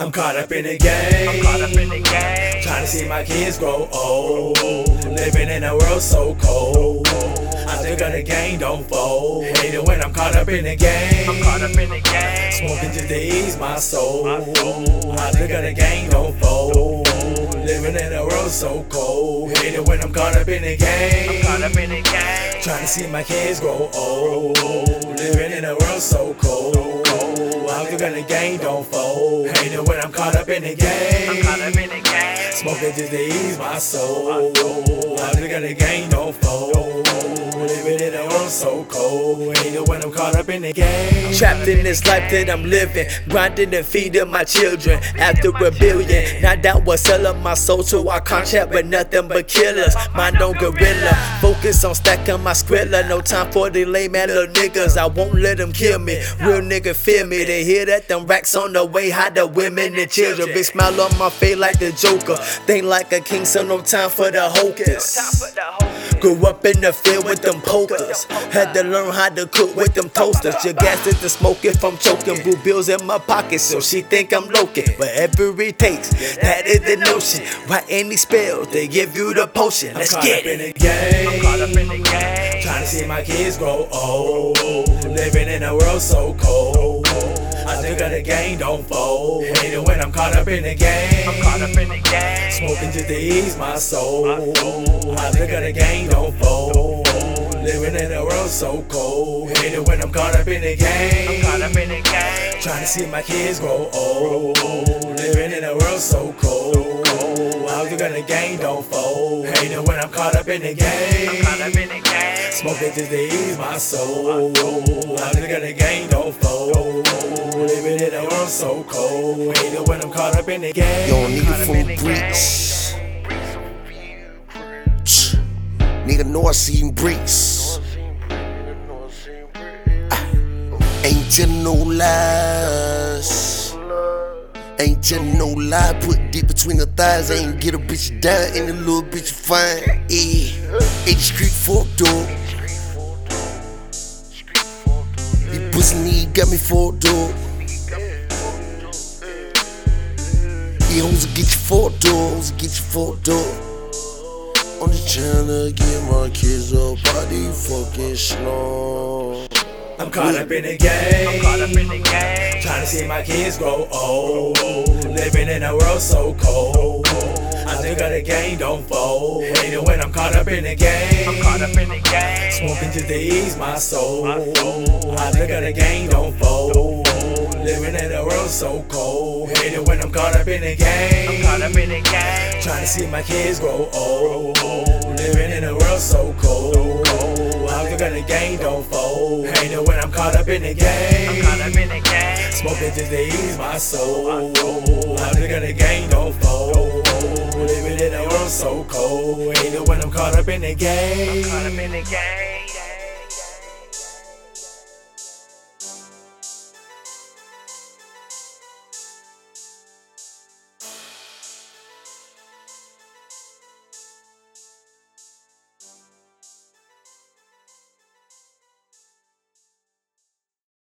I'm caught up in the game. I'm caught up in the game. Trying to see my kids grow old. Living in a world so cold. I still the game, don't fold. Hate it when I'm caught up in the game. I'm caught up in the game. Smoking just to ease my soul. I still the game, don't fold. Living in a world so cold. Hate it when I'm caught up in the game. I'm caught up in the game. Trying to see my kids grow old. Living in a world so got the game, don't fold. Hate it when I'm caught up in the game. Smoking just to ease my soul. I just got the game, don't fold. Living in a world so cold. Hate it when I'm caught up in the game. Trapped in this life that I'm living, grinding and feeding my children. After a billion, now that was selling my soul to our contract with nothing but killers. Mind on gorilla, focus on stacking my skrilla. No time for the lame little niggas. I won't let them kill me. Real nigga feel me. They hear that them racks on the way. Hide the women and children. Big smile on my face like the Joker. Think like a king, so no time for the hocus. Top of the whole. Grew up in the field with them pokers. Had to learn how to cook with them toasters. Your gas is the smoke if I'm choking. Blue bills in my pocket, so she think I'm loking. Whatever it takes, that is the notion. Why any spell, they give you the potion. Let's get it. In the game. I'm caught up in the game. Trying to see my kids grow old. Living in a world so cold. I still got the game, don't fold. Hate it when I'm caught up in the game. I'm caught up in the game. Smoking just to ease my soul. I still got the game, don't fold. Living in a world so cold. Hate it when I'm caught up in the I'm game. caught up in the game. Trying to see my kids grow old. Living in a world so cold. How you gonna gain, don't fold. Hate it when I'm caught up in the I'm game. caught up in the game. Smoking just to ease my soul. How you gonna gain, don't fold. Living in a world so cold. Hate it when I'm caught up in the game. You don't need a for bricks. Nigga know I seen bricks. Ain't tellin' no lies. Ain't tellin' no lie. Put deep between the thighs. Ain't get a bitch down and a little bitch fine. Yeah. 8th Street for door. These pussy niggas got me for door. Yeah, hoes will get you four doors, get you four door. I'm just tryna get my kids up out these fucking snow. I'm caught up in the game. I'm caught up in the game. Trying to see my kids grow old. Living in a world so cold. I still got the game, don't fold. Hate it when I'm caught up in the game. I'm caught up in the game. Smoking just to ease my soul. I still got the game, don't fold. Living in a world so cold. Hate it when I'm caught up in the I'm caught up in the game. Trying to see my kids grow old. Living in a world so cold. I still got the game, don't fold. Hate it when I'm caught up in the I'm game. caught up in the game. Smoking just to ease my soul. I just got the game, don't fold. Living in a world so cold. Hate it when I'm caught up in the game. Caught up in the game.